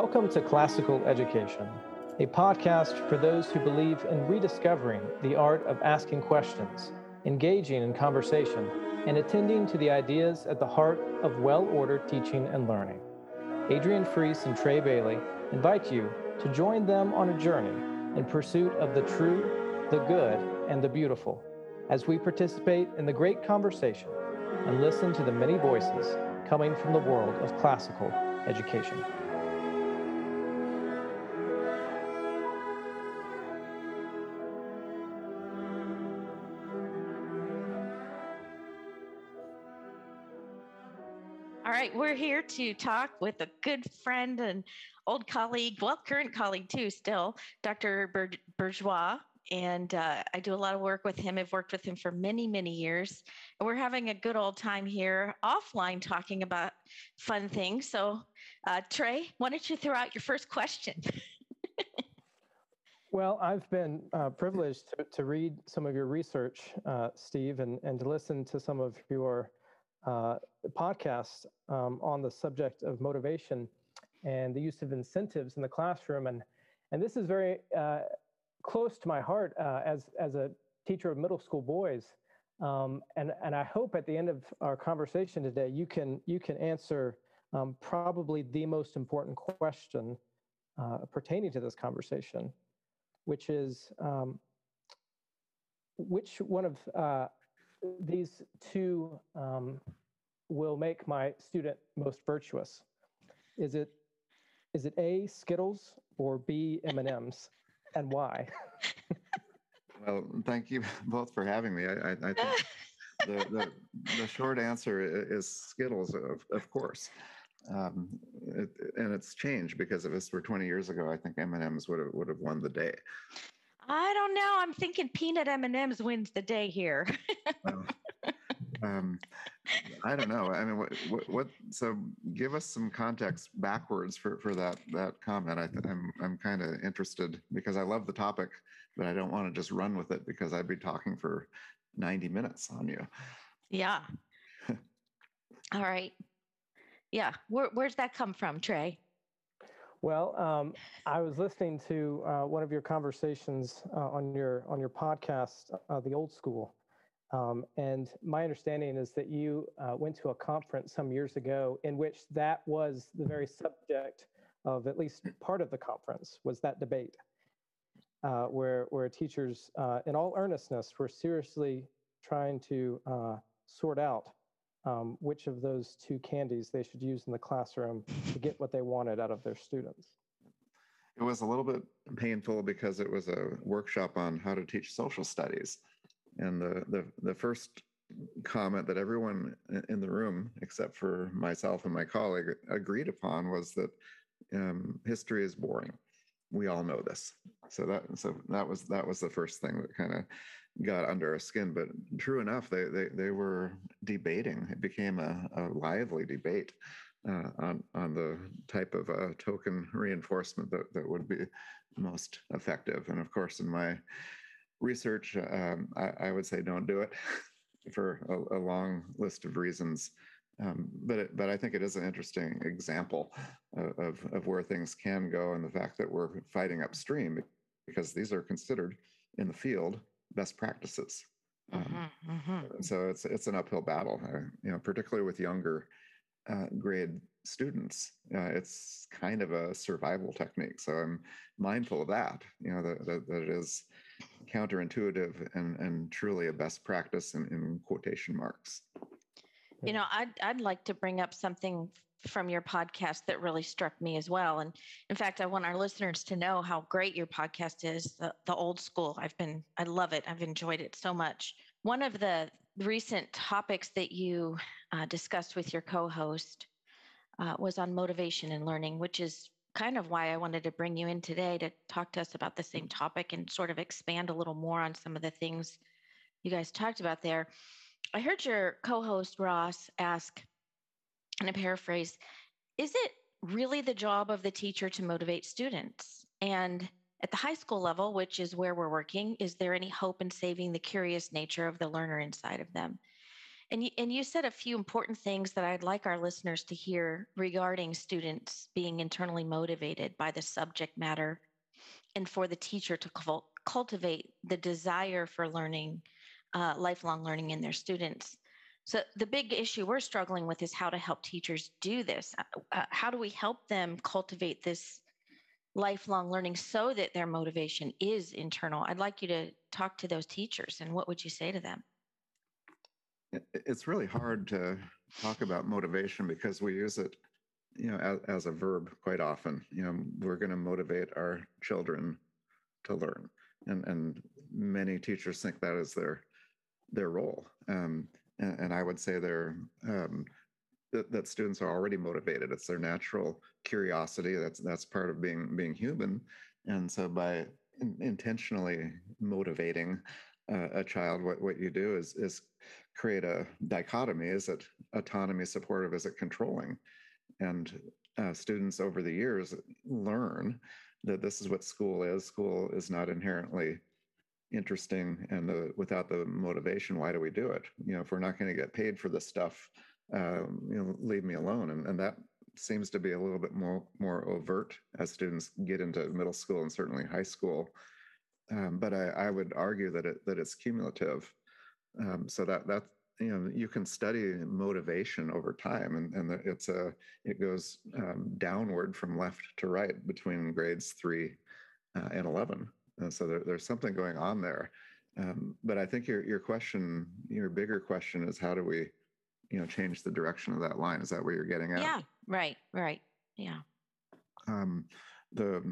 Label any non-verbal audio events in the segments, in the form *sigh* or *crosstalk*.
Welcome to Classical Education, a podcast for those who believe in rediscovering the art of asking questions, engaging in conversation, and attending to the ideas at the heart of well ordered teaching and learning. Adrian Freese and Trey Bailey invite you to join them on a journey in pursuit of the true, the good, and the beautiful as we participate in the great conversation and listen to the many voices coming from the world of classical education. Right, we're here to talk with a good friend and old colleague, well, current colleague too, still, Dr. Bourgeois. And uh, I do a lot of work with him. I've worked with him for many, many years. And we're having a good old time here offline talking about fun things. So, uh, Trey, why don't you throw out your first question? *laughs* well, I've been uh, privileged to, to, read some of your research, uh, Steve, and, and to listen to some of your uh, podcasts um, on the subject of motivation and the use of incentives in the classroom. And, and this is very uh, close to my heart uh, as, as a teacher of middle school boys. Um, and, and I hope at the end of our conversation today, you can, you can answer um, probably the most important question uh, pertaining to this conversation, which is um, which one of uh, these two um, will make my student most virtuous? Is it is it A Skittles or B M&Ms, and why? *laughs* well, thank you both for having me. I, I, I think the, the, the short answer is Skittles, of, of course. Um, it, and it's changed because if this were 20 years ago, I think M&Ms would have would have won the day. I don't know. I'm thinking peanut M&Ms wins the day here. well, um, I don't know. I mean, what, what, what, So, give us some context backwards for, for that that comment. I, I'm I'm kind of interested because I love the topic, but I don't want to just run with it because I'd be talking for 90 minutes on you. Yeah. *laughs* All right. Yeah. Where, where's that come from, Trey? Well, um, I was listening to uh, one of your conversations uh, on your on your podcast, uh, the old school, um, and my understanding is that you uh, went to a conference some years ago in which that was the very subject of at least part of the conference was that debate, uh, where where teachers, uh, in all earnestness, were seriously trying to sort out um, which of those two candies they should use in the classroom to get what they wanted out of their students. It was a little bit painful because it was a workshop on how to teach social studies and the, the, the first comment that everyone in the room, except for myself and my colleague, agreed upon was that um, history is boring. We all know this. So that so that was that was the first thing that kind of got under our skin. But true enough, they they they were debating. It became a, a lively debate uh, on on the type of uh, token reinforcement that that would be most effective. And of course, in my research, um, I, I, would say don't do it *laughs* for a, a, long list of reasons. Um, but it, but I think it is an interesting example of, of where things can go and the fact that we're fighting upstream because these are considered in the field best practices. Um, mm-hmm, mm-hmm. So it's it's an uphill battle, uh, you know, particularly with younger uh, grade students. Uh, it's kind of a survival technique. So I'm mindful of that. You know that that, that it is counterintuitive and, and truly a best practice in, in quotation marks. You know, I'd, I'd like to bring up something from your podcast that really struck me as well. And in fact, I want our listeners to know how great your podcast is, the, the old school. I've been, I love it. I've enjoyed it so much. One of the recent topics that you uh, discussed with your co host uh, was on motivation and learning, which is kind of why I wanted to bring you in today to talk to us about the same topic and sort of expand a little more on some of the things you guys talked about there. I heard your co host Ross ask, and I paraphrase, is it really the job of the teacher to motivate students? And at the high school level, which is where we're working, is there any hope in saving the curious nature of the learner inside of them? And you, and you said a few important things that I'd like our listeners to hear regarding students being internally motivated by the subject matter and for the teacher to cultivate the desire for learning, uh, lifelong learning in their students. So the big issue we're struggling with is how to help teachers do this. Uh, uh, how do we help them cultivate this lifelong learning so that their motivation is internal? I'd like you to talk to those teachers and what would you say to them? It's really hard to talk about motivation because we use it, you know, as, as a verb quite often. You know, we're going to motivate our children to learn, and and many teachers think that is their their role. Um, and, and I would say they're um, that, that students are already motivated. It's their natural curiosity. That's that's part of being being human. And so by in, intentionally motivating uh, a child, what what you do is is create a dichotomy. Is it autonomy supportive? Is it controlling? And uh, students over the years learn that this is what school is. School is not inherently interesting and the without the motivation why do we do it? You know if we're not going to get paid for this stuff um, you know leave me alone. And, and that seems to be a little bit more more overt as students get into middle school and certainly high school. Um, but I, I, would argue that it that it's cumulative. Um, so that that you know you can study motivation over time and, and it's a it goes um, downward from left to right between grades three uh, and 11 and so there, there's something going on there. Um, but I think your your question, your bigger question is how do we, you know, change the direction of that line? Is that where you're getting at? Yeah, right, right. Yeah. Um, the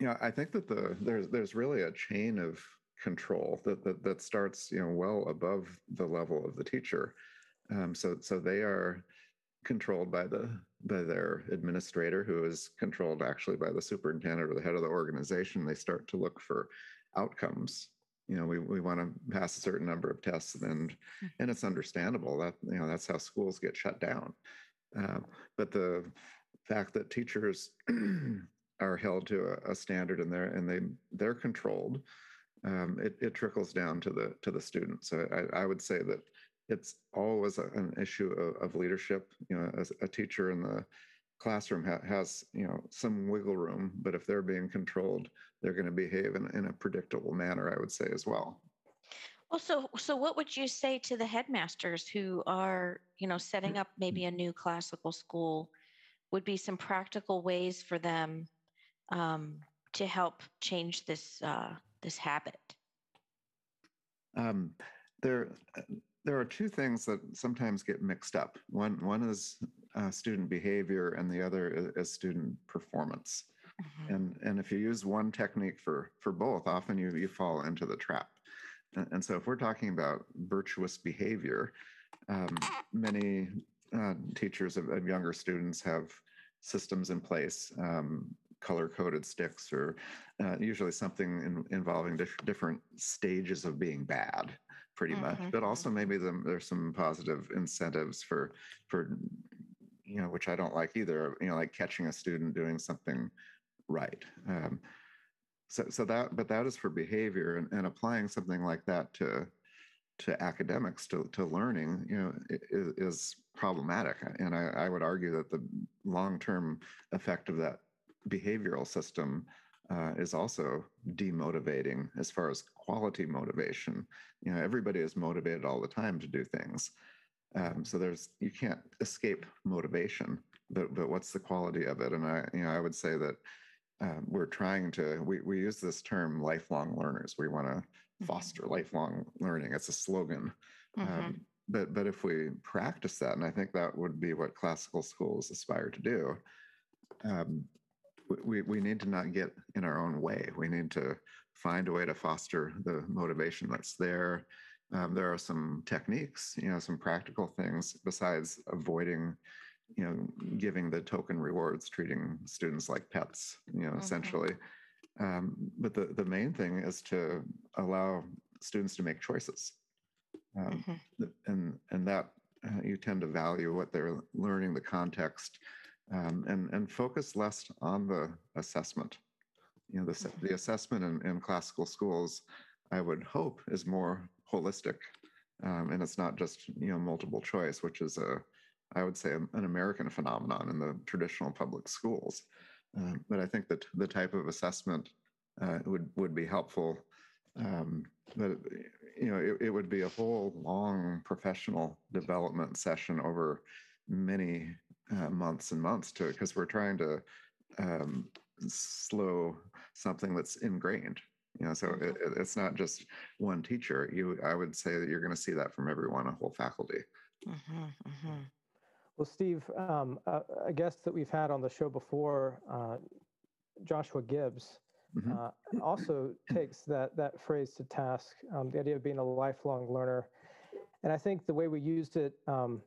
you know, I think that the there's there's really a chain of control that that, that starts you know well above the level of the teacher. Um, so so they are controlled by the by their administrator who is controlled actually by the superintendent or the head of the organization they start to look for outcomes. You know we, we want to pass a certain number of tests and mm-hmm. and it's understandable that you know that's how schools get shut down. Uh, but the fact that teachers *clears throat* are held to a, a, standard and they're and they they're controlled um, it, it trickles down to the to the student so I, I would say that it's always an issue of, of, leadership. You know, as a teacher in the classroom ha- has you know some wiggle room, but if they're being controlled, they're going to behave in, in a predictable manner. I would say as well. Well, so so what would you say to the headmasters who are you know setting up maybe a new classical school? Would be some practical ways for them um, to help change this uh, this habit. Um, there there are two things that sometimes get mixed up. One one is uh, student behavior, and the other is, is student performance. Mm-hmm. And and if you use one technique for for both, often you you fall into the trap. And, and so if we're talking about virtuous behavior, um, many uh, teachers of, of, younger students have systems in place. Um, color coded sticks or uh, usually something in, involving dif- different stages of being bad pretty much mm-hmm. but also mm-hmm. maybe the, there's some positive incentives for for you know which i don't like either you know like catching a student doing something right um, so so that but that is for behavior and, and applying something like that to to academics to, to learning you know is, is problematic and I, I would argue that the long-term effect of that behavioral system uh, is also demotivating as far as quality motivation. You know, everybody is motivated all the time to do things. Um, so there's you can't escape motivation, but but what's the quality of it? And I you know I would say that um, we're trying to we we use this term lifelong learners. We want to mm-hmm. foster lifelong learning. It's a slogan. Mm-hmm. Um, but but if we practice that, and I think that would be what classical schools aspire to do, um, we, we need to not get in our own way. We need to find a way to foster the motivation that's there. Um, there are some techniques, you know, some practical things besides avoiding, you know, giving the token rewards, treating students like pets, you know, mm-hmm. essentially. Um, but the, the main thing is to allow students to make choices. Um, mm-hmm. And, and that uh, you tend to value what they're learning, the context, um, and, and focus less on the assessment. You know, the, the assessment in, in classical schools, I would hope, is more holistic. um, and it's not just you know multiple choice, which is a I would say an American phenomenon in the traditional public schools. Um, but I think that the type of assessment uh, would would be helpful. Um, but you know, it, it would be a whole long professional development session over many uh, months and months to because we're trying to um, slow something that's ingrained. You know, so it, it's not just one teacher. You, I would say that you're going to see that from everyone, a whole faculty. Mm-hmm, mm-hmm. Well, Steve, um, a, a, guest that we've had on the show before, uh, Joshua Gibbs, mm-hmm. uh, also takes that that phrase to task. Um, the idea of being a lifelong learner, and I think the way we used it, um,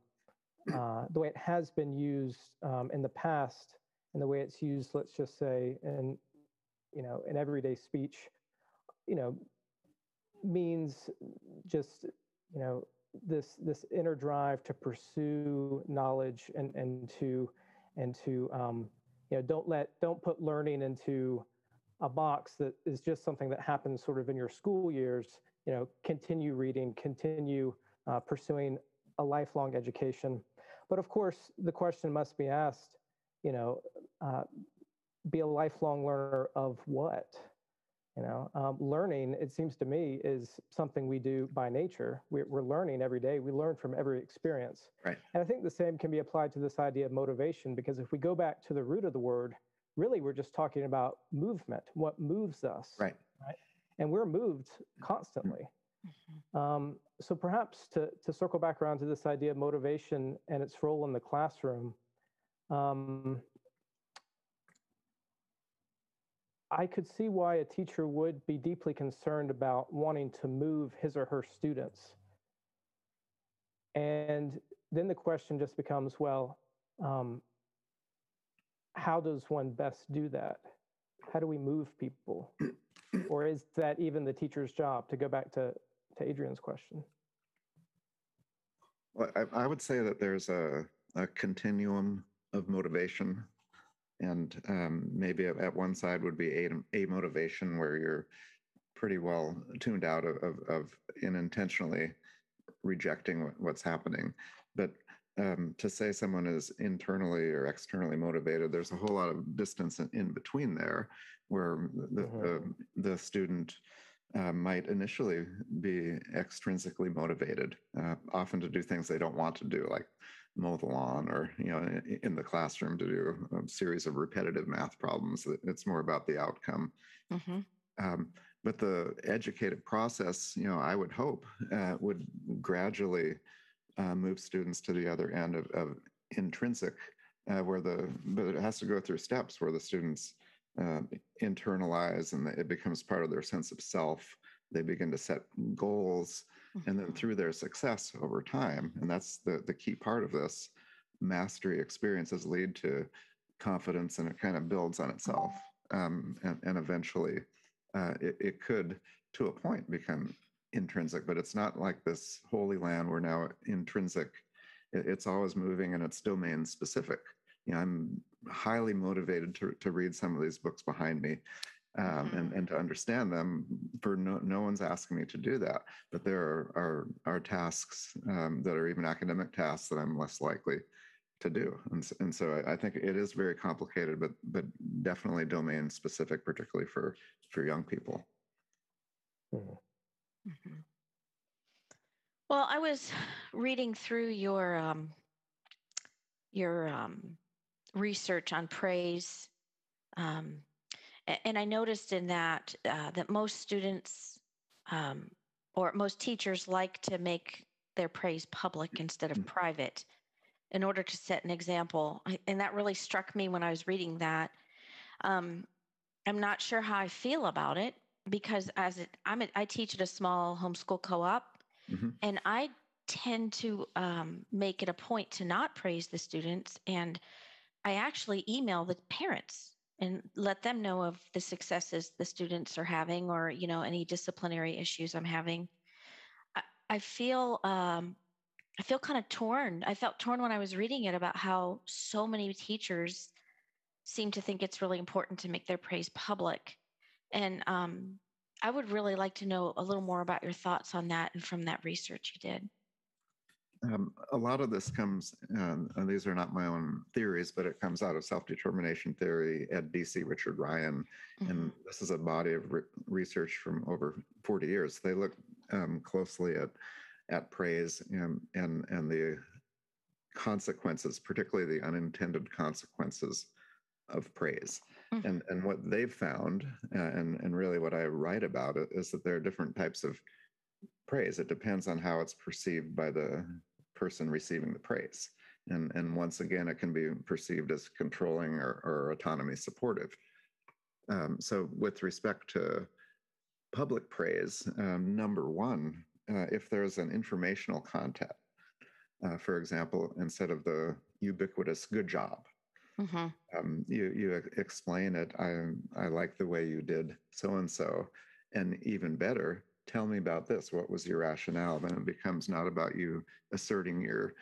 uh, the way it has been used um, in the past, and the way it's used, let's just say, in you know, in everyday speech, you know, means just you know this this inner drive to pursue knowledge and and to and to um, you know don't let don't put learning into a box that is just something that happens sort of in your school years you know continue reading continue uh, pursuing a lifelong education but of course the question must be asked you know uh, be a lifelong learner of what you know, um, learning, it seems to me, is something we do by nature. We're, we're, learning every day. We learn from every experience. Right. And I think the same can be applied to this idea of motivation, because if we go back to the root of the word, really we're just talking about movement, what moves us. Right. Right. And we're moved constantly. Mm-hmm. Um, so perhaps to, to circle back around to this idea of motivation and its role in the classroom, um, I could see why a teacher would be deeply concerned about wanting to move his or her students. And then the question just becomes well, um, how does one best do that? How do we move people? *clears throat* or is that even the teacher's job? To go back to, to Adrian's question. Well, I, I would say that there's a, a continuum of motivation and um, maybe at, one side would be a, a motivation where you're pretty well tuned out of, of, of unintentionally rejecting what's happening but um, to say someone is internally or externally motivated there's a whole lot of distance in, in between there where the, mm-hmm. the, the, student uh, might initially be extrinsically motivated, uh, often to do things they don't want to do, like mow the lawn or you know in the classroom to do a series of repetitive math problems it's more about the outcome mm-hmm. um, but the educative process you know i would hope uh, would gradually uh, move students to the other end of, of intrinsic uh, where the but it has to go through steps where the students uh, internalize and it becomes part of their sense of self they begin to set goals and then mm-hmm. through their success over time and that's the the key part of this mastery experiences lead to confidence and it kind of builds on itself um, and, and eventually uh, it, it could to a point become intrinsic but it's not like this holy land where now intrinsic it's always moving and it's domain specific you know i'm highly motivated to, to read some of these books behind me um, and, mm-hmm. and to understand them for no, no one's asking me to do that but there are are, are tasks um, that are even academic tasks that i'm less likely to do and, and so I, I think it is very complicated but but definitely domain specific particularly for for young people mm-hmm. mm-hmm. well i was reading through your um, your um, research on praise um, and I noticed in that uh, that most students um, or most teachers like to make their praise public instead of mm. private in order to set an example. And that really struck me when I was reading that. Um, I'm not sure how I feel about it because as it, I'm a, I teach at a small homeschool co-op, mm-hmm. and I tend to um, make it a point to not praise the students, and I actually email the parents and let them know of the successes the students are having or you know any disciplinary issues i'm having. I, I feel um, i feel kind of torn. I felt torn when i was reading it about how so many teachers seem to think it's really important to make their praise public. And um, I would really like to know a little more about your thoughts on that and from that research you did. Um, a lot of this comes, um, and these are not my own theories, but it comes out of self determination theory, Ed Deci, Richard Ryan. Mhm. And this is a body of re- research from over 40 years. They look um, closely at, at praise and, and, and the consequences, particularly the unintended consequences of praise. Mhm. And, and what they've found, uh, and, and really what I write about it, is that there are different types of praise. It depends on how it's perceived by the person receiving the praise. And, and once again, it can be perceived as controlling or, or autonomy supportive. Um, so, with respect to public praise, um, number one, uh, if there's an informational content, uh, for example, instead of the ubiquitous good job, Mhm. um, you you explain it. I I like the way you did so and so, and even better, tell me about this. What was your rationale? Then it becomes not about you asserting your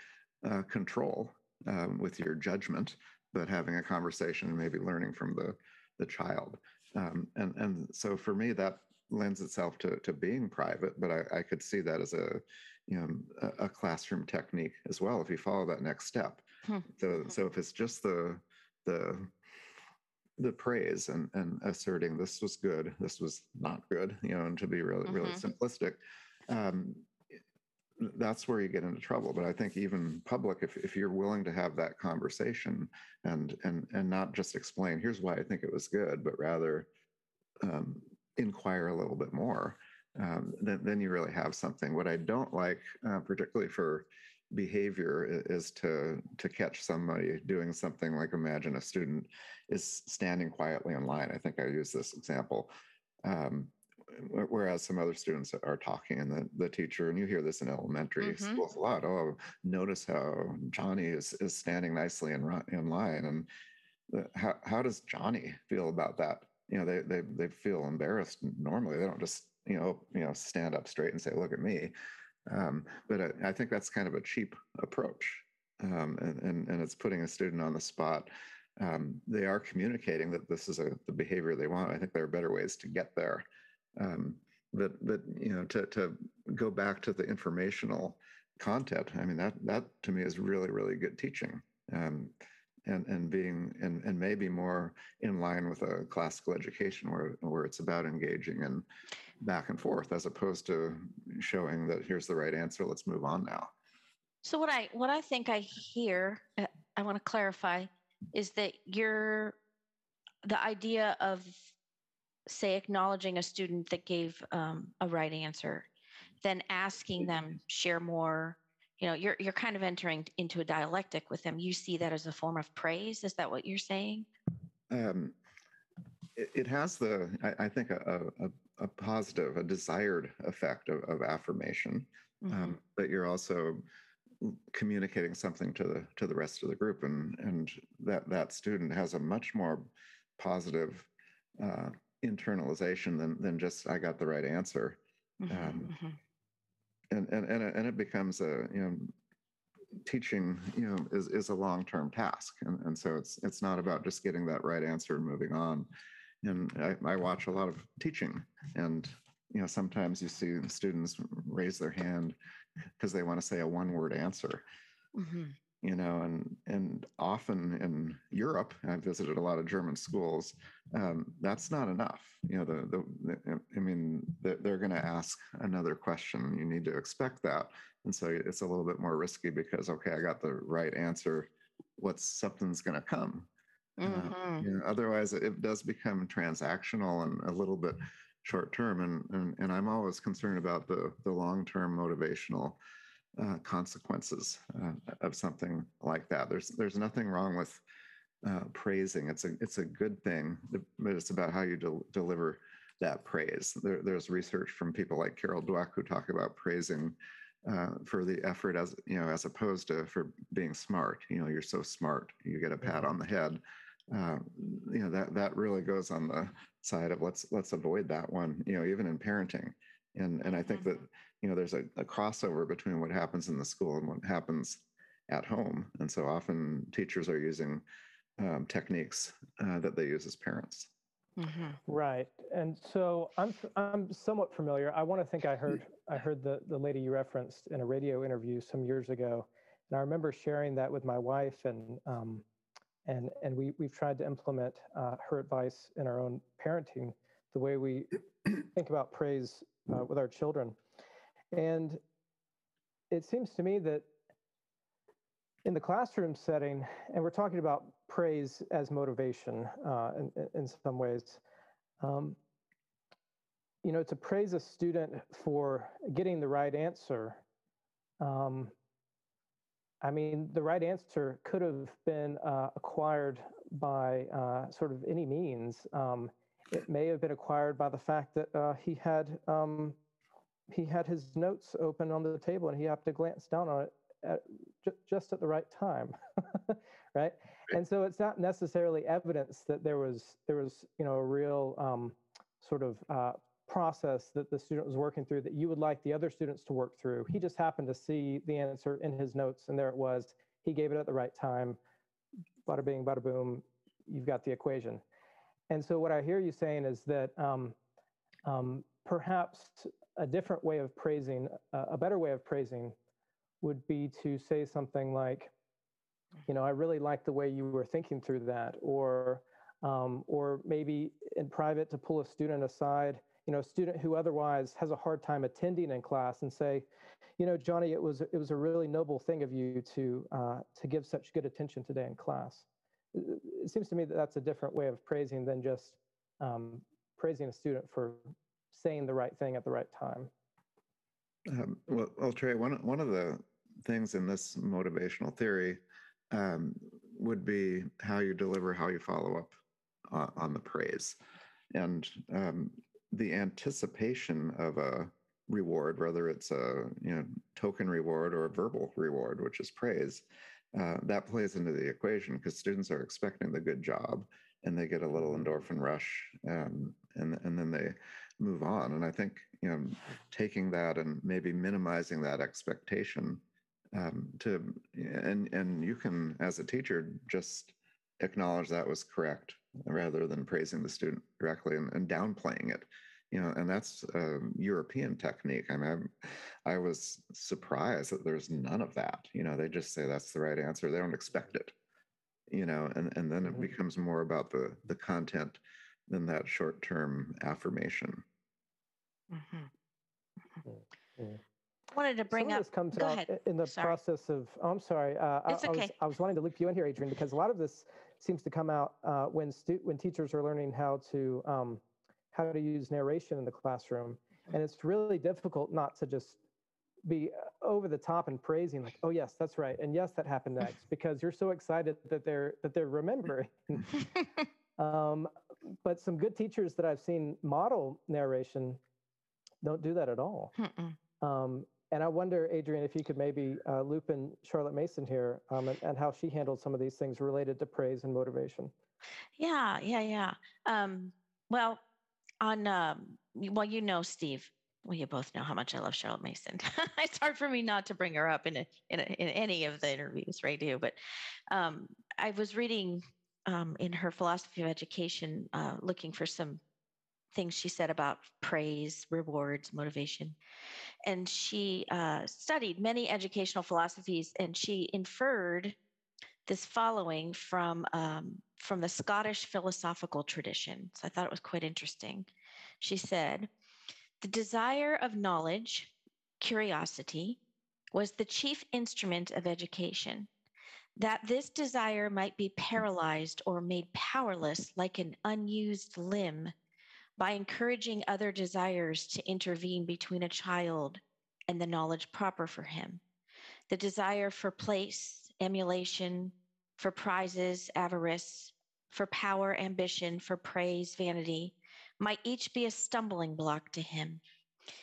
uh, control um, with your judgment, but having a conversation and maybe learning from the the child. Um, and and so for me, that lends itself to to being private. But I, I could see that as a you know a, a classroom technique as well if you follow that next step. Hmm. So so if it's just the the the praise and and asserting this was good, this was not good, you know, and to be really really Mhm. simplistic, um, that's where you get into trouble. But I think even public, if if you're willing to have that conversation and and and not just explain, here's why I think it was good, but rather um, inquire a little bit more, um, then then you really have something. What I don't like, uh, particularly for behavior is to to catch somebody doing something like imagine a student is standing quietly in line. I think i use this example um, whereas some other students are talking and the, the teacher and you hear this in elementary Mhm. schools a lot oh notice how johnny is is standing nicely in, in line. And the, how, how does johnny feel about that? You know they, they they feel embarrassed normally. They don't just you know you know stand up straight and say look at me um, but I, I think that's kind of a cheap approach, um, and, and and it's putting a student on the spot. Um, they are communicating that this is a, the behavior they want. I think there are better ways to get there. Um, but but you know to to go back to the informational content. I mean that that to me is really really good teaching. Um, and, and being and, and maybe more in line with a classical education where where it's about engaging and back and forth as opposed to showing that here's the right answer let's move on now So what I what I think I hear, uh, I want to clarify, is that you're the idea of say acknowledging a student that gave um, a right answer, then asking them share more. You know, you're you're kind of entering into a dialectic with them. You see that as a form of praise. Is that what you're saying? um, it, it has the i, I think a, a, a positive a desired effect of, of affirmation Mhm. um, but you're also communicating something to the to the rest of the group and and that that student has a much more positive uh, internalization than than just i got the right answer Mhm, um, mhm. and and and it, and it becomes a you know teaching you know is is a long term task and and so it's it's not about just getting that right answer and moving on and I, I watch a lot of teaching. And you know sometimes you see students raise their hand because they want to say a one word answer. Mhm. you know and and often in europe i've visited a lot of german schools um, that's not enough. You know the, the, the i mean they're, they're going to ask another question. You need to expect that. And so it's a little bit more risky because okay i got the right answer. What's something's going to come Mhm. you know, otherwise it, does become transactional and a little bit short term and, and and i'm always concerned about the the long term motivational uh, consequences uh, of something like that. There's there's nothing wrong with uh, praising. It's a it's a good thing but it's about how you del- deliver that praise. There, there's research from people like carol dweck who talk about praising uh, for the effort as you know as opposed to for being smart. You know you're so smart you get a pat on the head uh, you know that that really goes on the side of let's let's avoid that one you know even in parenting. And and i think that you know there's a, a crossover between what happens in the school and what happens at home. And so often teachers are using um, techniques uh, that they use as parents. Mm-hmm. Right, and so I'm I'm somewhat familiar. I want to think I heard I heard the the lady you referenced in a radio interview some years ago, and I remember sharing that with my wife, and um, and and we we've tried to implement uh, her advice in our own parenting, the way we think about praise uh, with our children, and it seems to me that in the classroom setting, and we're talking about praise as motivation uh, in, in some ways. Um, you know, to praise a student for getting the right answer, um, I mean, the right answer could have been uh, acquired by uh, sort of any means. Um, it may have been acquired by the fact that uh, he had um, he had his notes open on the table and he happened to glance down on it at, just at the right time, *laughs* right? And so it's not necessarily evidence that there was there was you know a real um, sort of uh, process that the student was working through that you would like the other students to work through. He just happened to see the answer in his notes, and there it was. He gave it at the right time. Bada bing, bada boom. You've got the equation. And so what I hear you saying is that um, um, perhaps a different way of praising, uh, a better way of praising would be to say something like, you know, I really like the way you were thinking through that, or um, or maybe in private to pull a student aside, you know, student who otherwise has a hard time attending in class and say, you know, Johnny, it was it was a really noble thing of you to uh, to give such good attention today in class. It seems to me that that's a different way of praising than just um, praising a student for saying the right thing at the right time. Um, well, well, Trey, one one of the things in this motivational theory um, would be how you deliver, how you follow up uh, on the praise, and um, the anticipation of a reward, whether it's a you know token reward or a verbal reward, which is praise. Uh, that plays into the equation because students are expecting the good job and they get a little endorphin rush um, and and then they move on and i think you know taking that and maybe minimizing that expectation um, to and and you can as a teacher just acknowledge that was correct rather than praising the student directly and, and downplaying it you know and that's a european technique i mean I, I was surprised that there's none of that you know they just say that's the right answer they don't expect it you know and and then it mm-hmm. becomes more about the the content than that short term affirmation mm-hmm. Mm-hmm wanted to bring Some up. Of this comes go out ahead. in the Sorry. process of. Oh, I'm sorry. Uh, it's I, okay. I was, I was wanting to loop you in here, Adrian, because a lot of this seems to come out uh, when stu- when teachers are learning how to um, how to use narration in the classroom, and it's really difficult not to just be over the top and praising like oh yes that's right. And yes that happened next *laughs* because you're so excited that they're that they're remembering. *laughs* Um, but some good teachers that i've seen model narration don't do that at all. Um, and I wonder, Adrian, if you could maybe uh, loop in Charlotte Mason here um, and, and, how she handled some of these things related to praise and motivation. Yeah, yeah, yeah. Um, well, on um, well, you know, Steve. Well, you both know how much I love Charlotte Mason. *laughs* it's hard for me not to bring her up in a, in, a, in any of the interviews, right? Do but um, I was reading um, in her philosophy of education, uh, looking for some things she said about praise, rewards, motivation. And she uh, studied many educational philosophies and she inferred this following from, um, from the Scottish philosophical tradition. So I thought it was quite interesting. She said, The desire of knowledge, curiosity, was the chief instrument of education. That this desire might be paralyzed or made powerless like an unused limb by encouraging other desires to intervene between a child and the knowledge proper for him. The desire for place, emulation, for prizes, avarice, for power, ambition, for praise, vanity, might each be a stumbling block to him.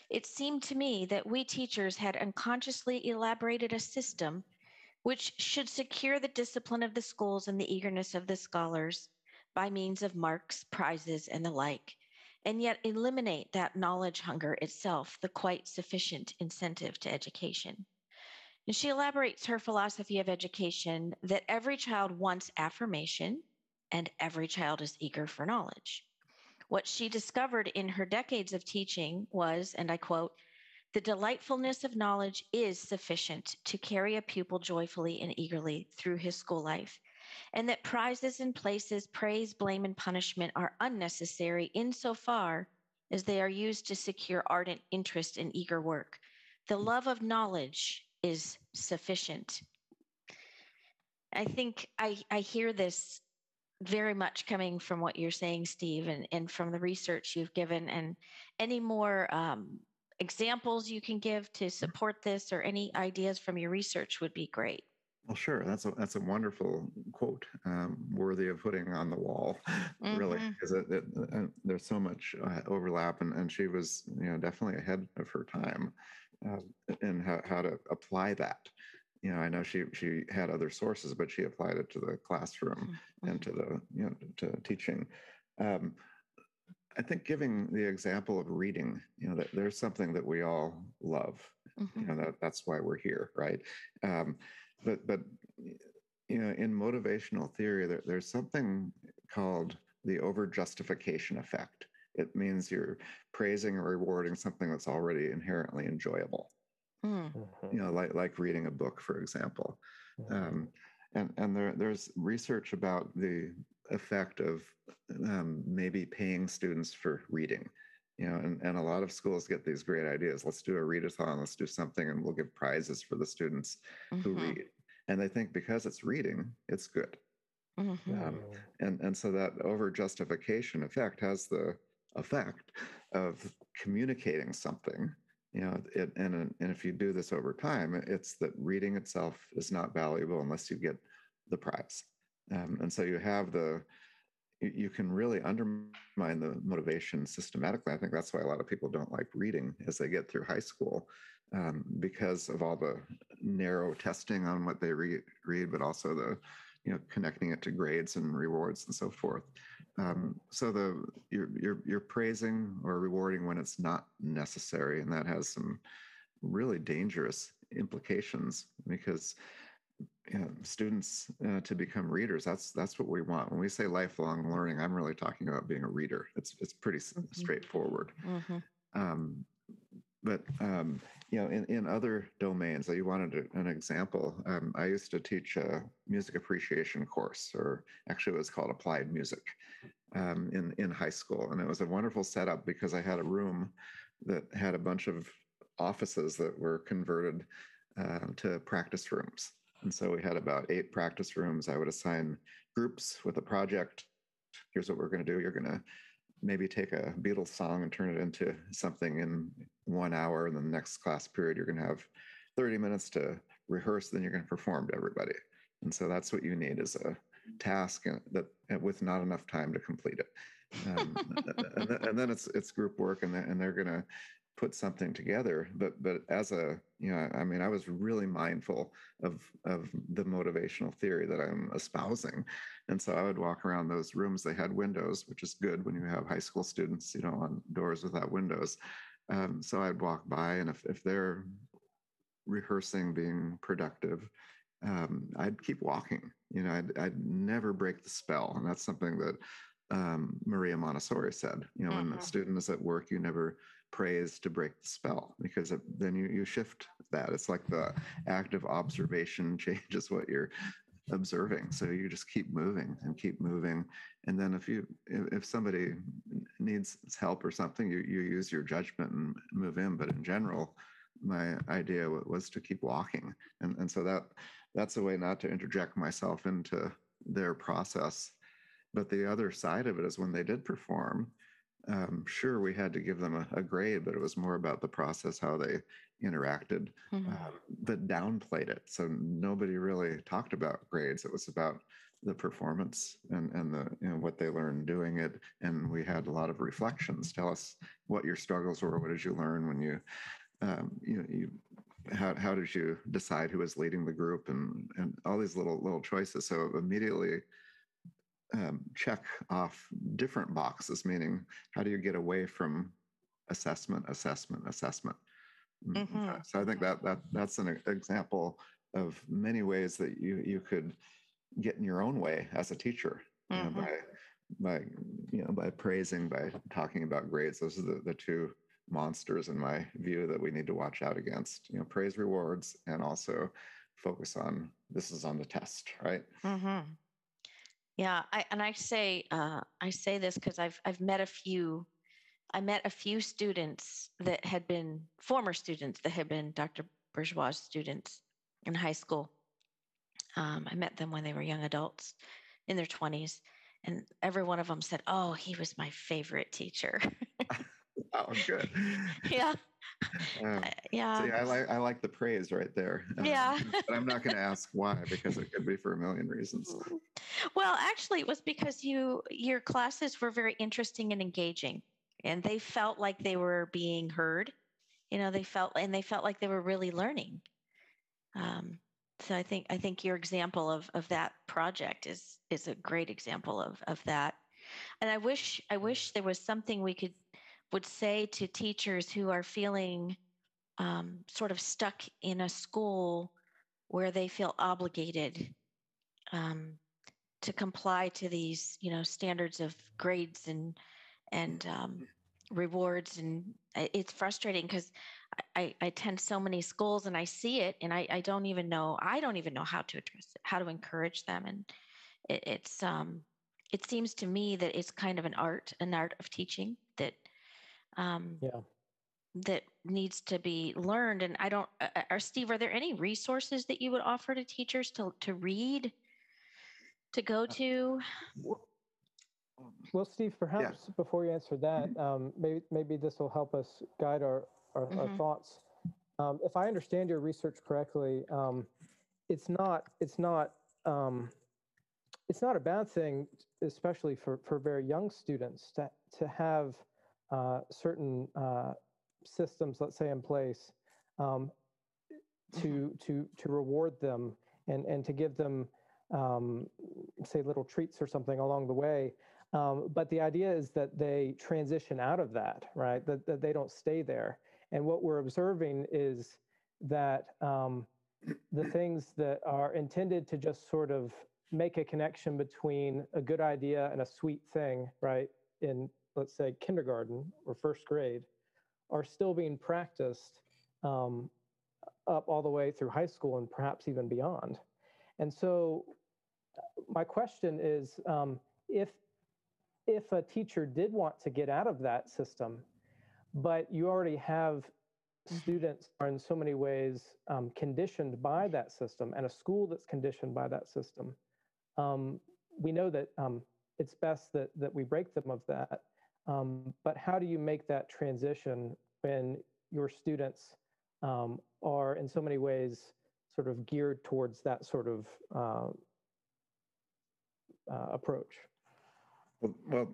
It seemed to me that we teachers had unconsciously elaborated a system which should secure the discipline of the schools and the eagerness of the scholars by means of marks, prizes, and the like, and yet eliminate that knowledge hunger itself, the quite sufficient incentive to education. And she elaborates her philosophy of education that every child wants affirmation and every child is eager for knowledge. What she discovered in her decades of teaching was, and I quote, the delightfulness of knowledge is sufficient to carry a pupil joyfully and eagerly through his school life, and that prizes and places, praise, blame, and punishment are unnecessary insofar as they are used to secure ardent interest and eager work. The love of knowledge is sufficient. I think I, I hear this very much coming from what you're saying, Steve, and, and from the research you've given. And any more um, examples you can give to support this or any ideas from your research would be great. Well, sure. That's a that's a wonderful quote, um, worthy of putting on the wall, *laughs* really, Mhm. because uh, there's so much uh, overlap, and, and she was, you know, definitely ahead of her time, uh, in how, how to apply that. You know, I know she she had other sources, but she applied it to the classroom and to the you know to teaching. Um, I think giving the example of reading, you know, that there's something that we all love. You Mhm. know that that's why we're here, right? Um, but but you know, in motivational theory, there, there's something called the over justification effect. It means you're praising or rewarding something that's already inherently enjoyable. Mm, Mhm. You know, like like reading a book, for example. Mhm. Um, and and there, there's research about the effect of um, maybe paying students for reading. You know, and, and a lot of schools get these great ideas. Let's do a readathon, let's do something, and we'll give prizes for the students who mhm, read. And they think because it's reading, it's good. mhm. Um, and and so that over justification effect has the effect of communicating something you know it and and if you do this over time it's that reading itself is not valuable unless you get the prize. Um, and so you have the you, can really undermine the motivation systematically. I think that's why a lot of people don't like reading as they get through high school um, because of all the narrow testing on what they read read but also the you know connecting it to grades and rewards and so forth um, so the you're, you're you're praising or rewarding when it's not necessary and that has some really dangerous implications because you know, students uh, to become readers that's that's what we want when we say lifelong learning i'm really talking about being a reader it's it's pretty Mhm. straightforward Mhm. um, but um, you know, in, in other domains that you wanted an example, um, I used to teach a music appreciation course, or actually it was called applied music, um, in in high school, and it was a wonderful setup because I had a room that had a bunch of offices that were converted uh, to practice rooms, and so we had about eight practice rooms. I would assign groups with a project. Here's what we're going to do. You're going to maybe take a Beatles song and turn it into something in one hour. And then the next class period, you're going to have 30 minutes to rehearse, then you're going to perform to everybody. And so that's what you need is a task that with not enough time to complete it. Um, and, then, and then it's it's group work, and they're, and they're going to put something together. But but as a you know, I mean, I was really mindful of of the motivational theory that I'm espousing, and so I would walk around those rooms. They had windows, which is good when you have high school students. You know on doors without windows. Um, so I'd walk by, and if if they're rehearsing, being productive, um, I'd keep walking. You know, I'd, I'd never break the spell, and that's something that um, Maria Montessori said. You know, when the Mhm. student is at work, you never praise to break the spell because it, then you you shift that. It's like the act of observation *laughs* changes what you're observing. So you just keep moving and keep moving, and then if you if, if somebody needs help or something, you you use your judgment and move in. But in general, my idea was to keep walking, and and so that that's a way not to interject myself into their process. But the other side of it is when they did perform, um, sure, we had to give them a, a grade, but it was more about the process, how they interacted, Mhm. um, that downplayed it. So nobody really talked about grades. It was about the performance and, and the you know what they learned doing it. And we had a lot of reflections. Tell us what your struggles were. What did you learn when you um, you you how how did you decide who was leading the group and and all these little little choices. So immediately um, check off different boxes, meaning how do you get away from assessment, assessment, assessment. Mm, Mhm. So I think that that that's an example of many ways that you you could get in your own way as a teacher you know, Mhm. by by you know by praising by talking about grades those are the, the two monsters in my view that we need to watch out against you know praise rewards and also focus on this is on the test right hmm Yeah, I, and I say uh, I say this because I've I've met a few, I met a few students that had been former students that had been Dr. Bourgeois students in high school. Um, I met them when they were young adults, in their twenties, and every one of them said, "Oh, he was my favorite teacher." *laughs* oh good *laughs* yeah, Um, yeah, See, I like I like the praise right there. Um, Yeah. *laughs* but I'm not going to ask why because it could be for a million reasons. Well, actually, it was because you your classes were very interesting and engaging, and they felt like they were being heard. You know, they felt and they felt like they were really learning. Um, so I think I think your example of of that project is is a great example of of that. And I wish I wish there was something we could would say to teachers who are feeling um, sort of stuck in a school where they feel obligated um, to comply to these you know standards of grades and and um, rewards and it's frustrating because I, I attend so many schools and I see it and I, I don't even know I don't even know how to address it how to encourage them and it, it's um it seems to me that it's kind of an art an art of teaching um Yeah. that needs to be learned and I don't uh, uh, are Steve are there any resources that you would offer to teachers to to read to go to Well, Steve, perhaps before you answer that, um, maybe, maybe this will help us guide our, our, our Mhm. thoughts. Um, if I understand your research correctly, um, it's not, it's not, um, it's not a bad thing, especially for, for very young students, to, to have uh, certain uh, systems, let's say, in place um, to, to, to reward them and, and to give them, um, say, little treats or something along the way. Um, but the idea is that they transition out of that, right? That, that they don't stay there. And what we're observing is that um, the things that are intended to just sort of make a connection between a good idea and a sweet thing, right? In, let's say, kindergarten or first grade, are still being practiced um, up all the way through high school and perhaps even beyond. And so, my question is um, if if a teacher did want to get out of that system, but you already have students are in so many ways um, conditioned by that system and a school that's conditioned by that system, um, we know that um, it's best that, that we break them of that. Um, but how do you make that transition when your students um, are in so many ways sort of geared towards that sort of uh, uh, approach? Well, well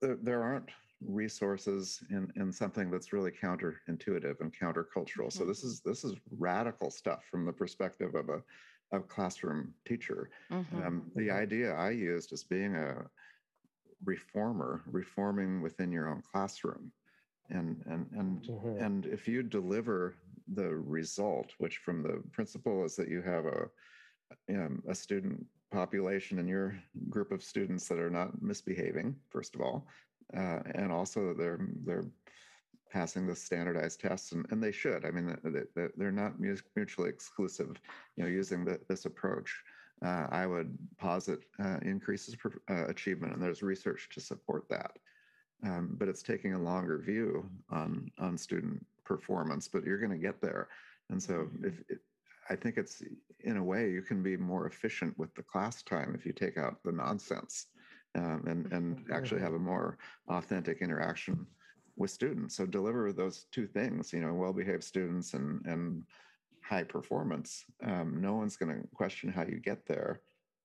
there, there aren't resources in, in something that's really counterintuitive and countercultural. So this is this is radical stuff from the perspective of a of classroom teacher. Mhm. Um, the idea I used is being a reformer, reforming within your own classroom. And and and Mhm. and if you deliver the result, which from the principle is that you have a um, a student population in your group of students that are not misbehaving, first of all, uh, and also they're they're passing the standardized tests, and, and they should. I mean, they, they're not mutually exclusive. You know, using the, this approach, uh, I would posit uh, increases per, uh, achievement, and there's research to support that. Um, but it's taking a longer view on on student performance. But you're going to get there, and so if it, I think it's in a way you can be more efficient with the class time if you take out the nonsense um, and and actually have a more authentic interaction with students. So deliver those two things, you know, well-behaved students and and high performance. Um, no one's going to question how you get there.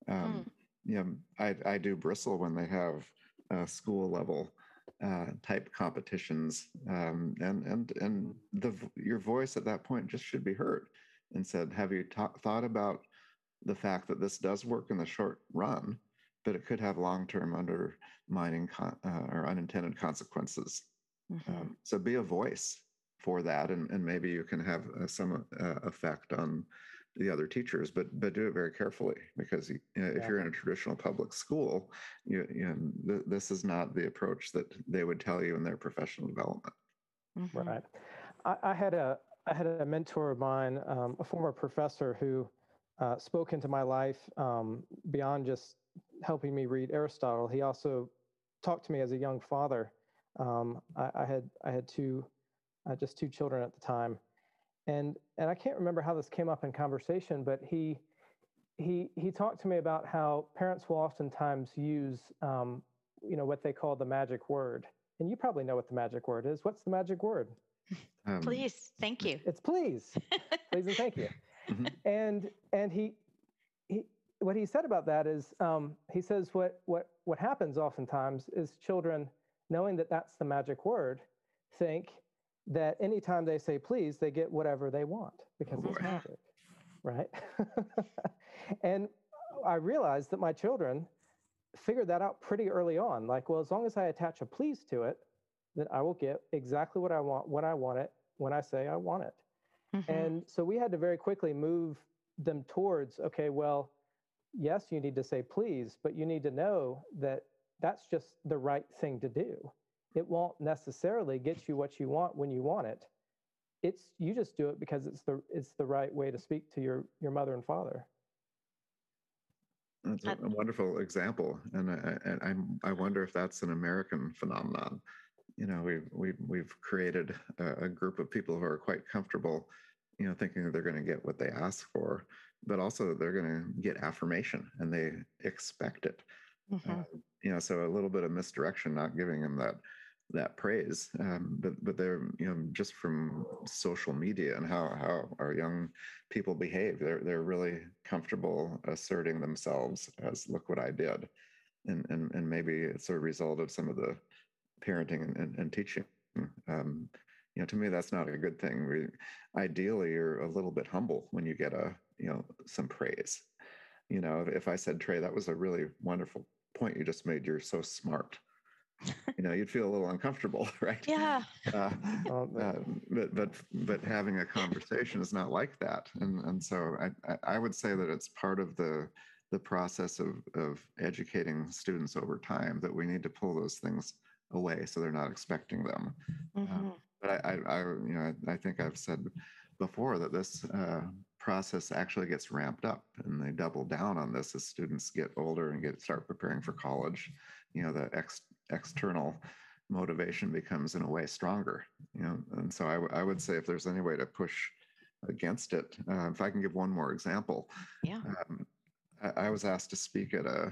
Um, You know, I I do bristle when they have uh, school level uh, type competitions, um, and and and the your voice at that point just should be heard and said, have you ta- thought about the fact that this does work in the short run, but it could have long-term undermining con- uh, or unintended consequences. Mhm. Um, so be a voice for that, and, and maybe you can have uh, some uh, effect on the other teachers, but but do it very carefully because you know, if you're in a traditional public school, you, you know, th- this is not the approach that they would tell you in their professional development. Mhm. Right. I, I had a I had a mentor of mine, um, a former professor who uh, spoke into my life um, beyond just helping me read Aristotle. He also talked to me as a young father. Um, I, I had I had two, uh, just two children at the time, and and I can't remember how this came up in conversation, but he he he talked to me about how parents will oftentimes use um, you know what they call the magic word, and you probably know what the magic word is. What's the magic word? Um, Please, thank you. It's please, *laughs* please and thank you. Mhm. And and he he what he said about that is um, he says what what what happens oftentimes is children knowing that that's the magic word think that anytime they say please they get whatever they want because it's magic right *laughs* and i realized that my children figured that out pretty early on like well as long as i attach a please to it then i will get exactly what i want when i want it when i say i want it Mhm. and so we had to very quickly move them towards okay, well, yes, you need to say please, but you need to know that that's just the right thing to do. It won't necessarily get you what you want when you want it. It's you just do it because it's the it's the right way to speak to your your mother and father. That's a, a wonderful example, and I, and I'm, I wonder if that's an American phenomenon. You know, we've we've we've created a, a group of people who are quite comfortable, you know, thinking that they're going to get what they ask for, but also they're going to get affirmation, and they expect it. Mhm. Uh, you know, so a little bit of misdirection, not giving them that that praise, um, but but they're you know just from social media and how how our young people behave, they're they're really comfortable asserting themselves as look what I did, and and and maybe it's a result of some of the parenting and, and, and teaching. Um, you know, to me, that's not a good thing. We, ideally, you're a little bit humble when you get a you know some praise. You know, if I said Trey, that was a really wonderful point you just made. You're so smart. You know, you'd feel a little uncomfortable, *laughs* right? Yeah. Uh, *laughs* Um, uh, but but but having a conversation is not like that, and and so I I- would say that it's part of the the process of of educating students over time that we need to pull those things away so they're not expecting them. Mhm. But I I, I you know I, I think I've said before that this uh, process actually gets ramped up and they double down on this as students get older and get start preparing for college. You know the ex, external motivation becomes in a way stronger you know and so I, w- I would say if there's any way to push against it uh, if i can give one more example Yeah. um, I, I was asked to speak at a,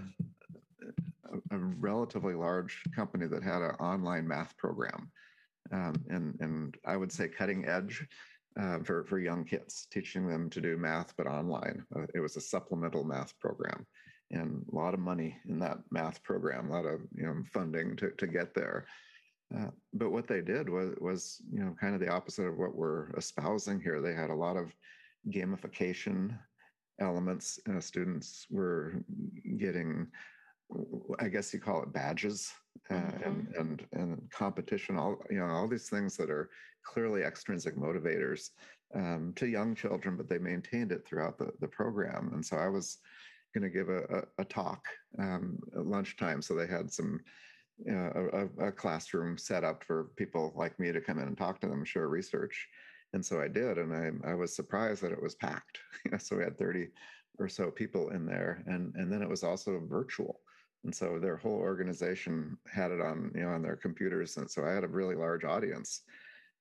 a, a relatively large company that had an online math program um, and and i would say cutting edge uh, for for young kids teaching them to do math but online uh, it was a supplemental math program and a lot of money in that math program, a lot of you know funding to, to get there. Uh, but what they did was was you know kind of the opposite of what we're espousing here. They had a lot of gamification elements. Uh, students were getting, I guess you call it badges uh, and and and competition. All you know all these things that are clearly extrinsic motivators um, to young children, but they maintained it throughout the the program. And so I was going to give a, a, a talk um, at lunchtime. So they had some uh, a, a classroom set up for people like me to come in and talk to them, share research. And so I did, and I, I was surprised that it was packed. *laughs* So we had 30 or so people in there, and and then it was also virtual. And so their whole organization had it on you know on their computers, and so I had a really large audience.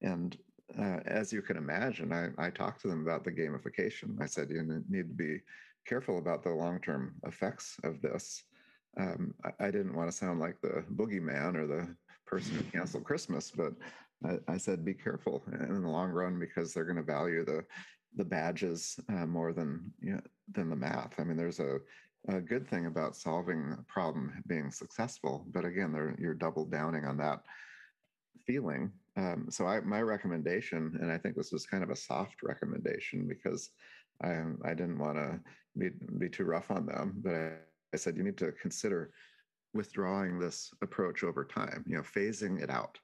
And uh, as you can imagine, I, I talked to them about the gamification. I said you need to be careful about the long-term effects of this. Um, I, I, didn't want to sound like the boogeyman or the person who canceled Christmas, but I, I, said be careful in the long run because they're going to value the the badges uh, more than you know, than the math. I mean, there's a, a good thing about solving a problem being successful, but again, you're double downing on that feeling. Um, so I, my recommendation, and I think this was kind of a soft recommendation because I, I didn't want to be, be too rough on them, but I, I said you need to consider withdrawing this approach over time, you know, phasing it out.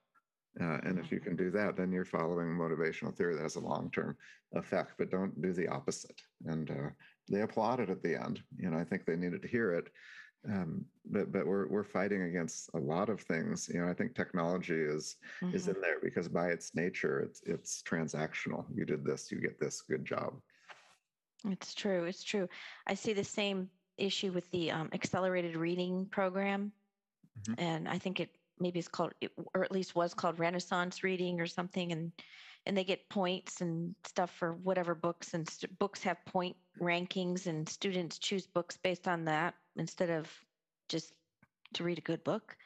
Uh, and if you can do that, then you're following motivational theory that has a long term effect, but don't do the opposite. And uh, they applauded at the end. You know, I think they needed to hear it. Um, but but we're we're fighting against a lot of things. You know, I think technology is mm-hmm. is in there because by its nature, it's it's transactional. You did this, you get this. Good job. It's true. It's true. I see the same issue with the um, accelerated reading program, mm-hmm. and I think it maybe it's called, or at least was called Renaissance reading or something, and and they get points and stuff for whatever books, and st- books have point rankings, and students choose books based on that instead of just to read a good book.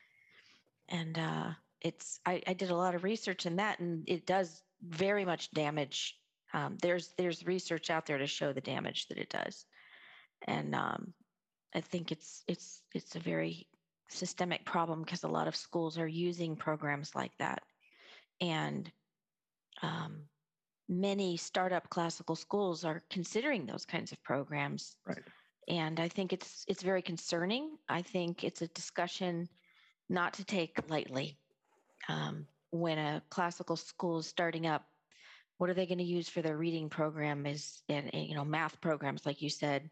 And uh, it's I, I did a lot of research in that, and it does very much damage. Um, there's there's research out there to show the damage that it does, and um, I think it's it's it's a very systemic problem because a lot of schools are using programs like that, and um, many startup classical schools are considering those kinds of programs. Right. And I think it's it's very concerning. I think it's a discussion not to take lightly. Um, when a classical school is starting up, what are they going to use for their reading program? Is and you know math programs, like you said,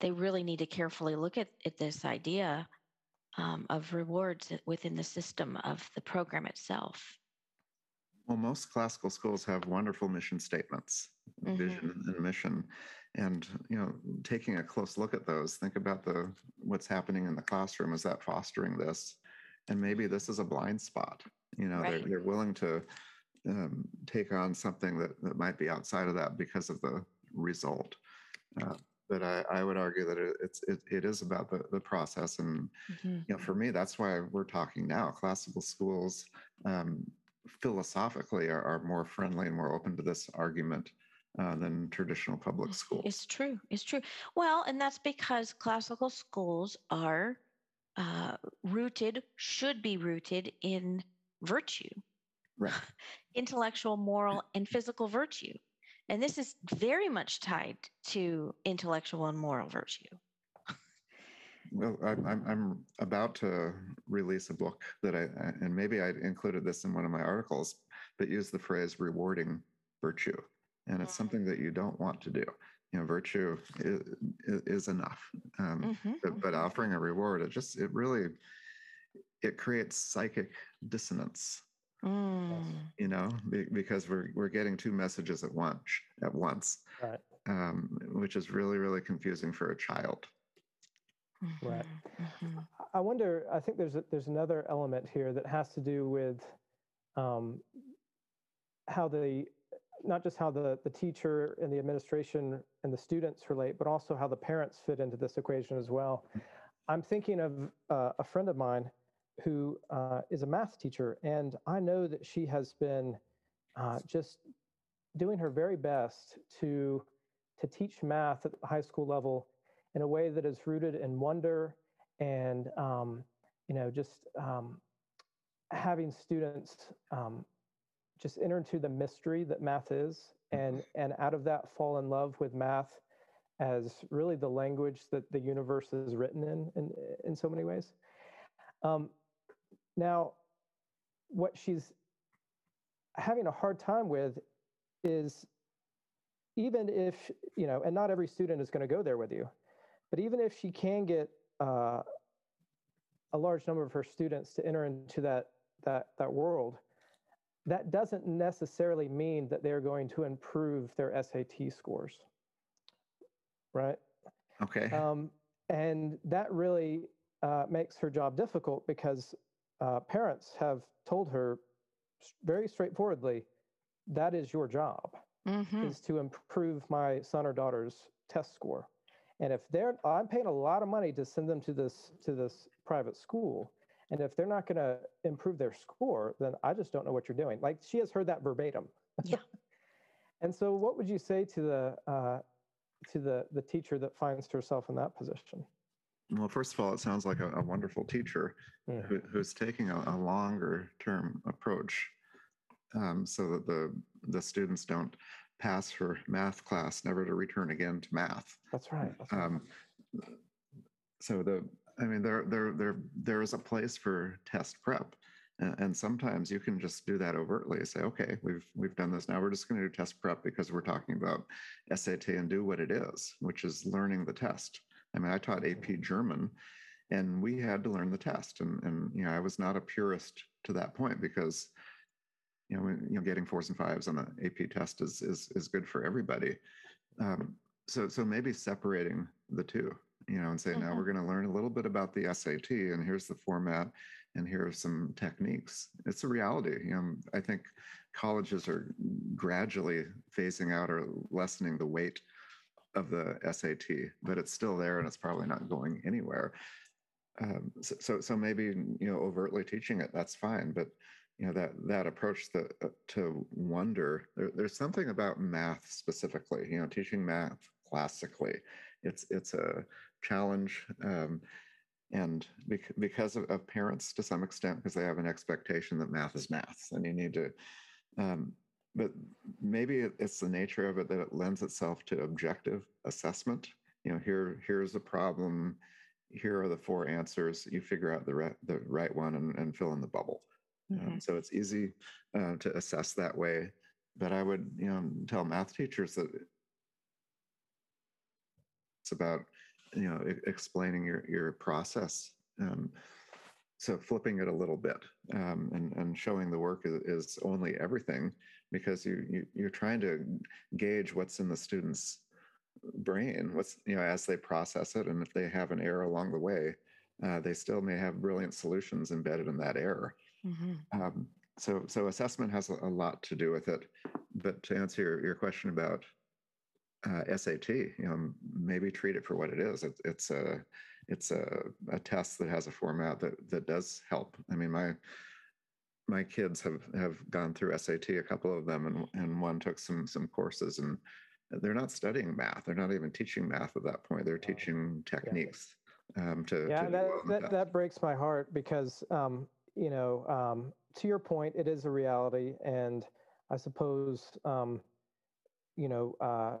they really need to carefully look at, at this idea um, of rewards within the system of the program itself. Well, most classical schools have wonderful mission statements, mm-hmm. vision and mission. And you know, taking a close look at those, think about the what's happening in the classroom. Is that fostering this? And maybe this is a blind spot. You know, right. they're, they're willing to um, take on something that, that might be outside of that because of the result. Uh, but I, I, would argue that it, it's it, it is about the, the process and mm-hmm. you know for me that's why we're talking now classical schools um, philosophically are, are more friendly and more open to this argument uh, than traditional public schools. It's true. It's true. Well, and that's because classical schools are uh, rooted, should be rooted in virtue, right. *laughs* intellectual, moral, and physical virtue. And this is very much tied to intellectual and moral virtue. Well, I'm, I'm about to release a book that I, and maybe I included this in one of my articles, but use the phrase rewarding virtue. And it's something that you don't want to do. You know, virtue is, is enough. Um, mm-hmm. but, but offering a reward, it just, it really, it creates psychic dissonance. Mm. You know, because we're we're getting two messages at once at once, right. um, which is really really confusing for a child. Mm-hmm. Right. Mm-hmm. I wonder. I think there's a, there's another element here that has to do with um, how the not just how the the teacher and the administration and the students relate, but also how the parents fit into this equation as well. I'm thinking of uh, a friend of mine who uh, is a math teacher, and I know that she has been uh, just doing her very best to to teach math at the high school level in a way that is rooted in wonder and um, you know just um, having students um, just enter into the mystery that math is and and out of that fall in love with math as really the language that the universe is written in in, in so many ways. Um, now what she's having a hard time with is even if you know and not every student is going to go there with you but even if she can get uh, a large number of her students to enter into that that that world, that doesn't necessarily mean that they're going to improve their SAT scores, right? Okay. Um, and that really uh, makes her job difficult because uh, parents have told her very straightforwardly, that is your job, mm-hmm. is to improve my son or daughter's test score. And if they're, I'm paying a lot of money to send them to this to this private school, and if they're not going to improve their score, then I just don't know what you're doing. Like she has heard that verbatim. Yeah. *laughs* and so, what would you say to the uh, to the the teacher that finds herself in that position? Well, first of all, it sounds like a, a wonderful teacher yeah. who, who's taking a, a, longer term approach, um, so that the the students don't pass her math class, never to return again to math. That's right. That's right. Um, so the, I mean, there, there, there, there is a place for test prep, And, and sometimes you can just do that overtly. Say, okay, we've we've done this. Now we're just going to do test prep because we're talking about SAT and do what it is, which is learning the test. I mean, I taught AP German, and we had to learn the test. And and you know, I was not a purist to that point because you know, you know, getting fours and fives on the AP test is is is good for everybody. Um, so so maybe separating the two, you know, and say now Mhm. we're going to learn a little bit about the SAT, and here's the format, and here are some techniques. It's a reality. You know, I think colleges are gradually phasing out or lessening the weight of the SAT, but it's still there, and it's probably not going anywhere. Um, so, so so maybe you know overtly teaching it that's fine, but you know that that approach to uh, to wonder there, there's something about math specifically you know teaching math classically. It's it's a challenge um, and bec- because of, of parents to some extent because they have an expectation that math is math and you need to um, but maybe it, it's the nature of it that it lends itself to objective assessment. You know here here's a problem here are the four answers you figure out the, re- the right one and, and fill in the bubble Mhm. um, so it's easy uh, to assess that way. But I would, you know, tell math teachers that it's about, you know, e- explaining your your process. Um, so flipping it a little bit um, and and showing the work is, is only everything because you, you you're trying to gauge what's in the student's brain, what's you know as they process it, and if they have an error along the way, uh, they still may have brilliant solutions embedded in that error. Mhm. Um, so, so assessment has a, a lot to do with it. But to answer your, your question about uh, SAT, you know, maybe treat it for what it is. It, it's a, it's a, a test that has a format that that does help. I mean, my my kids have have gone through SAT, a couple of them, and and one took some some courses, and they're not studying math. They're not even teaching math at that point. They're Wow. teaching techniques um, to, Yeah, to that, well that, that breaks my heart because, um, you know, um, to your point, it is a reality. And I suppose, um, you know, uh,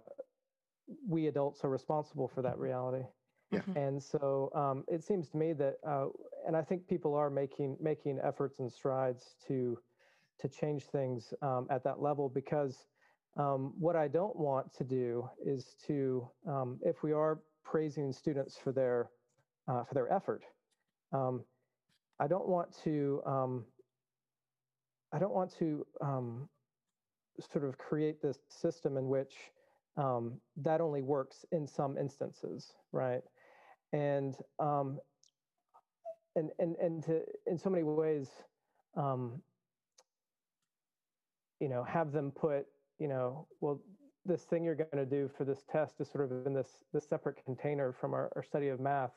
we adults are responsible for that reality. Yeah. Mhm. And so um, it seems to me that, uh, and I think people are making making efforts and strides to to change things um, at that level because um, what I don't want to do is to, um, if we are praising students for their uh, for their effort, um, I don't want to um, I don't want to um, sort of create this system in which um, that only works in some instances, right? And um, and and and to in so many ways, um, you know, have them put, you know, well, this thing you're going to do for this test is sort of in this this separate container from our, our study of math.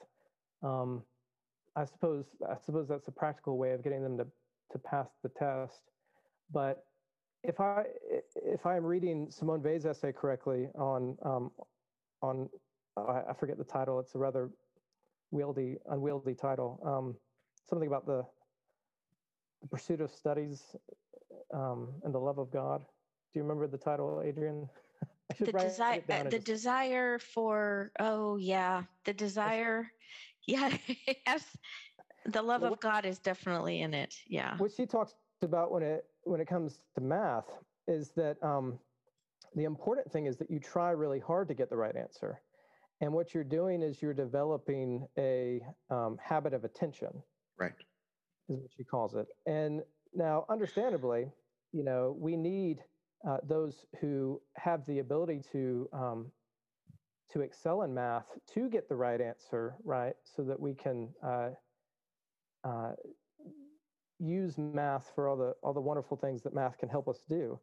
Um, I suppose I suppose that's a practical way of getting them to to pass the test. But if I if I'm reading Simone Weil's essay correctly on um, on I I forget the title. It's a rather wieldy unwieldy title. Um, something about the, the pursuit of studies um, and the love of God. Do you remember the title, Adrian? *laughs* The desire, it down and the just- desire for, oh yeah, the desire. Yeah, *laughs* yes. The love Well, of God is definitely in it. Yeah. what she talks about when it when it comes to math is that um, the important thing is that you try really hard to get the right answer, and what you're doing is you're developing a um, habit of attention, right. is what she calls it. And now, understandably, you know, we need uh, those who have the ability to um, to excel in math to get the right answer right, so that we can uh, uh, use math for all the all the wonderful things that math can help us do.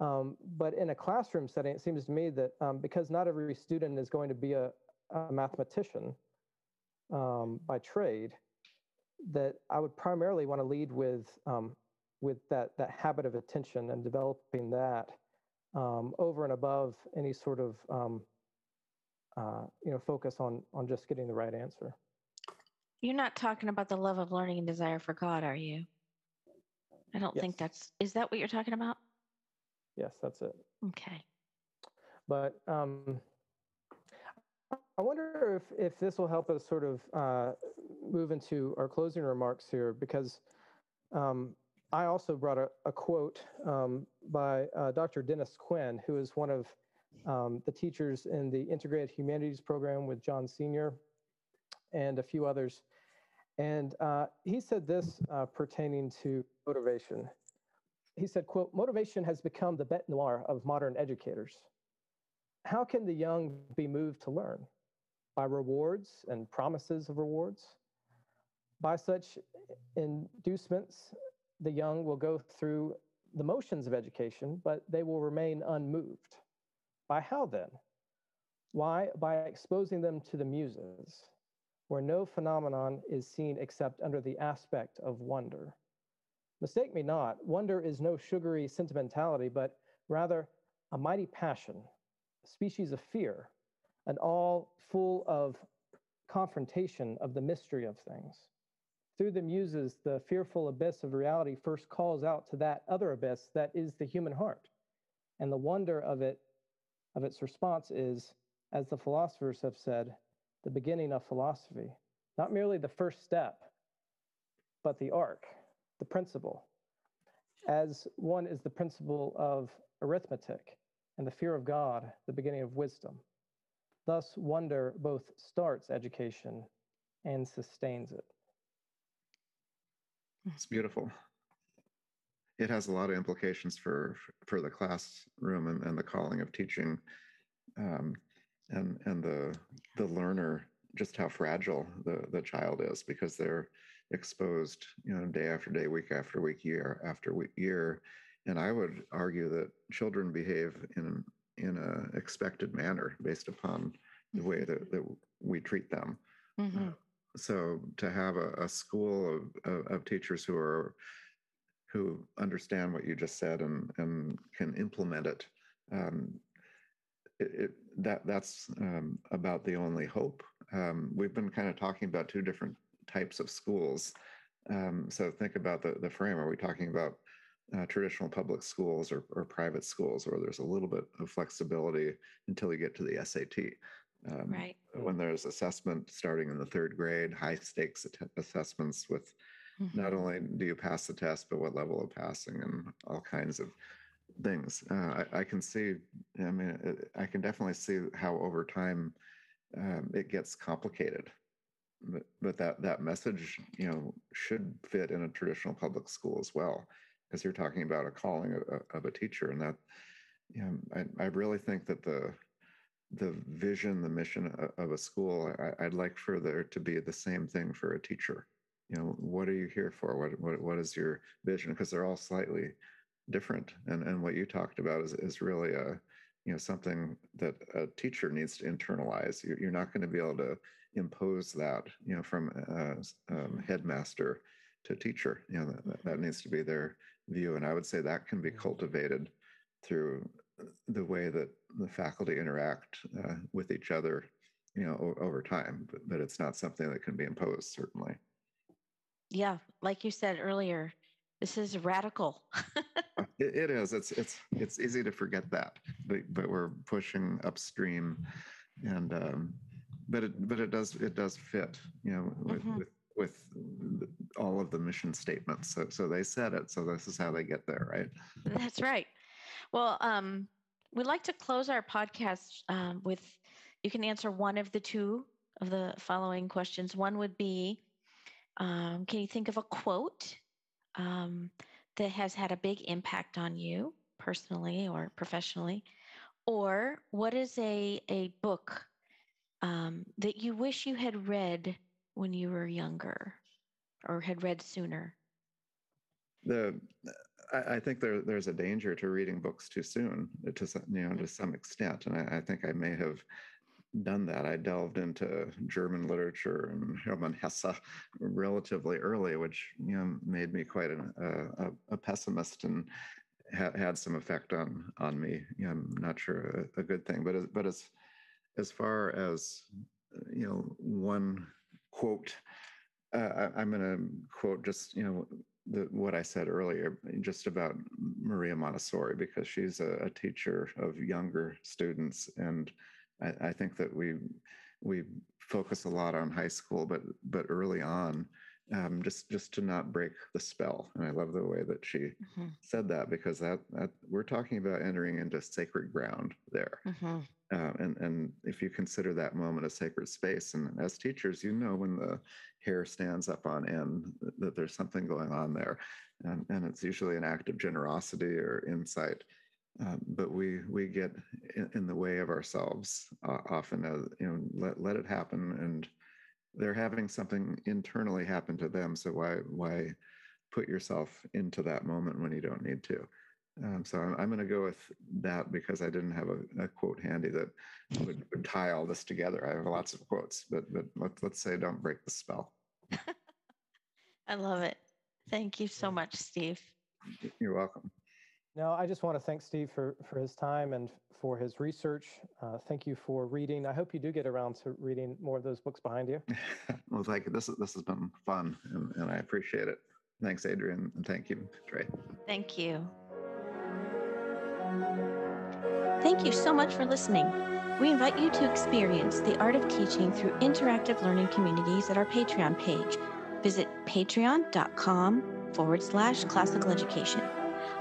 Um, but in a classroom setting, it seems to me that um, because not every student is going to be a, a mathematician um, by trade, that I would primarily want to lead with um, with that that habit of attention and developing that um, over and above any sort of um, uh, you know focus on on just getting the right answer. You're not talking about the love of learning and desire for God, are you? I don't think that's, is that what you're talking about? Yes, that's it. Okay. But um, I wonder if, if this will help us sort of uh, move into our closing remarks here, because um, I also brought a, a quote um, by uh, Dr. Dennis Quinn, who is one of um, the teachers in the Integrated Humanities Program with John Senior and a few others. And uh, he said this uh, pertaining to motivation. He said, quote, motivation has become the bete noire of modern educators. How can the young be moved to learn? By rewards and promises of rewards? By such inducements, the young will go through the motions of education, but they will remain unmoved. By how then? Why? By exposing them to the muses, where no phenomenon is seen except under the aspect of wonder. Mistake me not, wonder is no sugary sentimentality, but rather a mighty passion, a species of fear, and all full of confrontation of the mystery of things. Through the muses, the fearful abyss of reality first calls out to that other abyss that is the human heart. And the wonder of it, of its response is, as the philosophers have said, the beginning of philosophy, not merely the first step, but the arc, the principle. As one is the principle of arithmetic, and the fear of God, the beginning of wisdom. Thus, wonder both starts education and sustains it. It's beautiful. It has a lot of implications for for the classroom and, and the calling of teaching, um, and and the the learner just how fragile the the child is because they're exposed, you know, day after day, week after week, year after week, year. And I would argue that children behave in in a expected manner based upon the way that, that we treat them. Mm-hmm. Uh, so to have a, a school of, of, of, teachers who are who understand what you just said and and can implement it, um, it, it that that's um, about the only hope. Um, we've been kind of talking about two different types of schools. Um, so think about the the frame. Are we talking about uh, traditional public schools or, or private schools, where there's a little bit of flexibility until you get to the SAT? Um, right. When there's assessment starting in the third grade, high stakes assessments with mm-hmm. not only do you pass the test, but what level of passing and all kinds of things. Uh, I, I, can see, I mean, I can definitely see how over time um, it gets complicated. But, but that, that message, you know, should fit in a traditional public school as well, because you're talking about a calling of, of a teacher. And that, you know, I, I really think that the, the vision, the mission of a school, I, would like for there to be the same thing for a teacher. You know, what are you here for? What what what is your vision? Because they're all slightly different, and and what you talked about is is really a you know something that a teacher needs to internalize. You're, you're not going to be able to impose that you know from uh, um, headmaster to teacher. You know that, that needs to be their view, and I would say that can be cultivated through the way that the faculty interact uh, with each other, you know, over time. But, but it's not something that can be imposed, certainly. Yeah, like you said earlier, this is radical. *laughs* Uh, it, it is. It's it's it's easy to forget that, but but we're pushing upstream, and um, but it but it does it does fit, you know, with, mm-hmm. with with all of the mission statements. So so they said it. So this is how they get there, right? That's right. Well, um, we'd like to close our podcast um, with you can answer one of the two of the following questions. One would be um, Can you think of a quote um, that has had a big impact on you personally or professionally? Or what is a, a book um, that you wish you had read when you were younger or had read sooner? The I, I think there, there's a danger to reading books too soon, to you know, to some extent, and I, I think I may have done that. I delved into German literature and *laughs* Hermann Hesse relatively early, which you know made me quite an, a, a, pessimist and ha- had some effect on on me. You know, I'm not sure a, a good thing, but as, but as as far as you know, one quote, uh, I, am going to quote just you know the, what I said earlier, just about Maria Montessori, because she's a, a teacher of younger students, and I, I, think that we we focus a lot on high school, but but early on, um, just just to not break the spell. And I love the way that she Mhm, said that because that, that we're talking about entering into sacred ground there. mhm. Uh, and and if you consider that moment a sacred space, and as teachers, you know when the hair stands up on end that, that there's something going on there, and and it's usually an act of generosity or insight. Um, but we we get in, in the way of ourselves uh, often. As, you know, let let it happen, and they're having something internally happen to them. So why why put yourself into that moment when you don't need to? Um, so I'm, I'm going to go with that because I didn't have a, a quote handy that would, would tie all this together. I have lots of quotes, but but let's let's say don't break the spell. *laughs* I love it. Thank you so much, Steve. You're welcome. No, I just want to thank Steve for, for his time and for his research. Uh, thank you for reading. I hope you do get around to reading more of those books behind you. *laughs* well, thank you. This this has been fun, and, and I appreciate it. Thanks, Adrian, and thank you, Trey. Thank you. Thank you so much for listening. We invite you to experience the art of teaching through interactive learning communities at our Patreon page. Visit patreon.com forward slash classical education.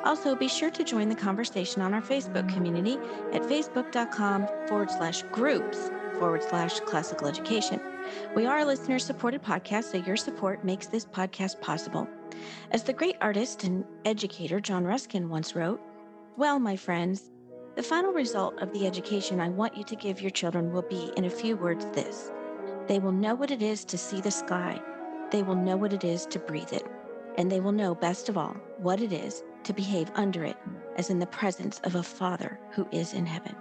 Also, be sure to join the conversation on our Facebook community at facebook.com forward slash groups forward slash classical education. We are a listener supported podcast, so your support makes this podcast possible. As the great artist and educator John Ruskin once wrote, Well, my friends, the final result of the education I want you to give your children will be, in a few words, this they will know what it is to see the sky, they will know what it is to breathe it, and they will know, best of all, what it is to behave under it, as in the presence of a Father who is in heaven.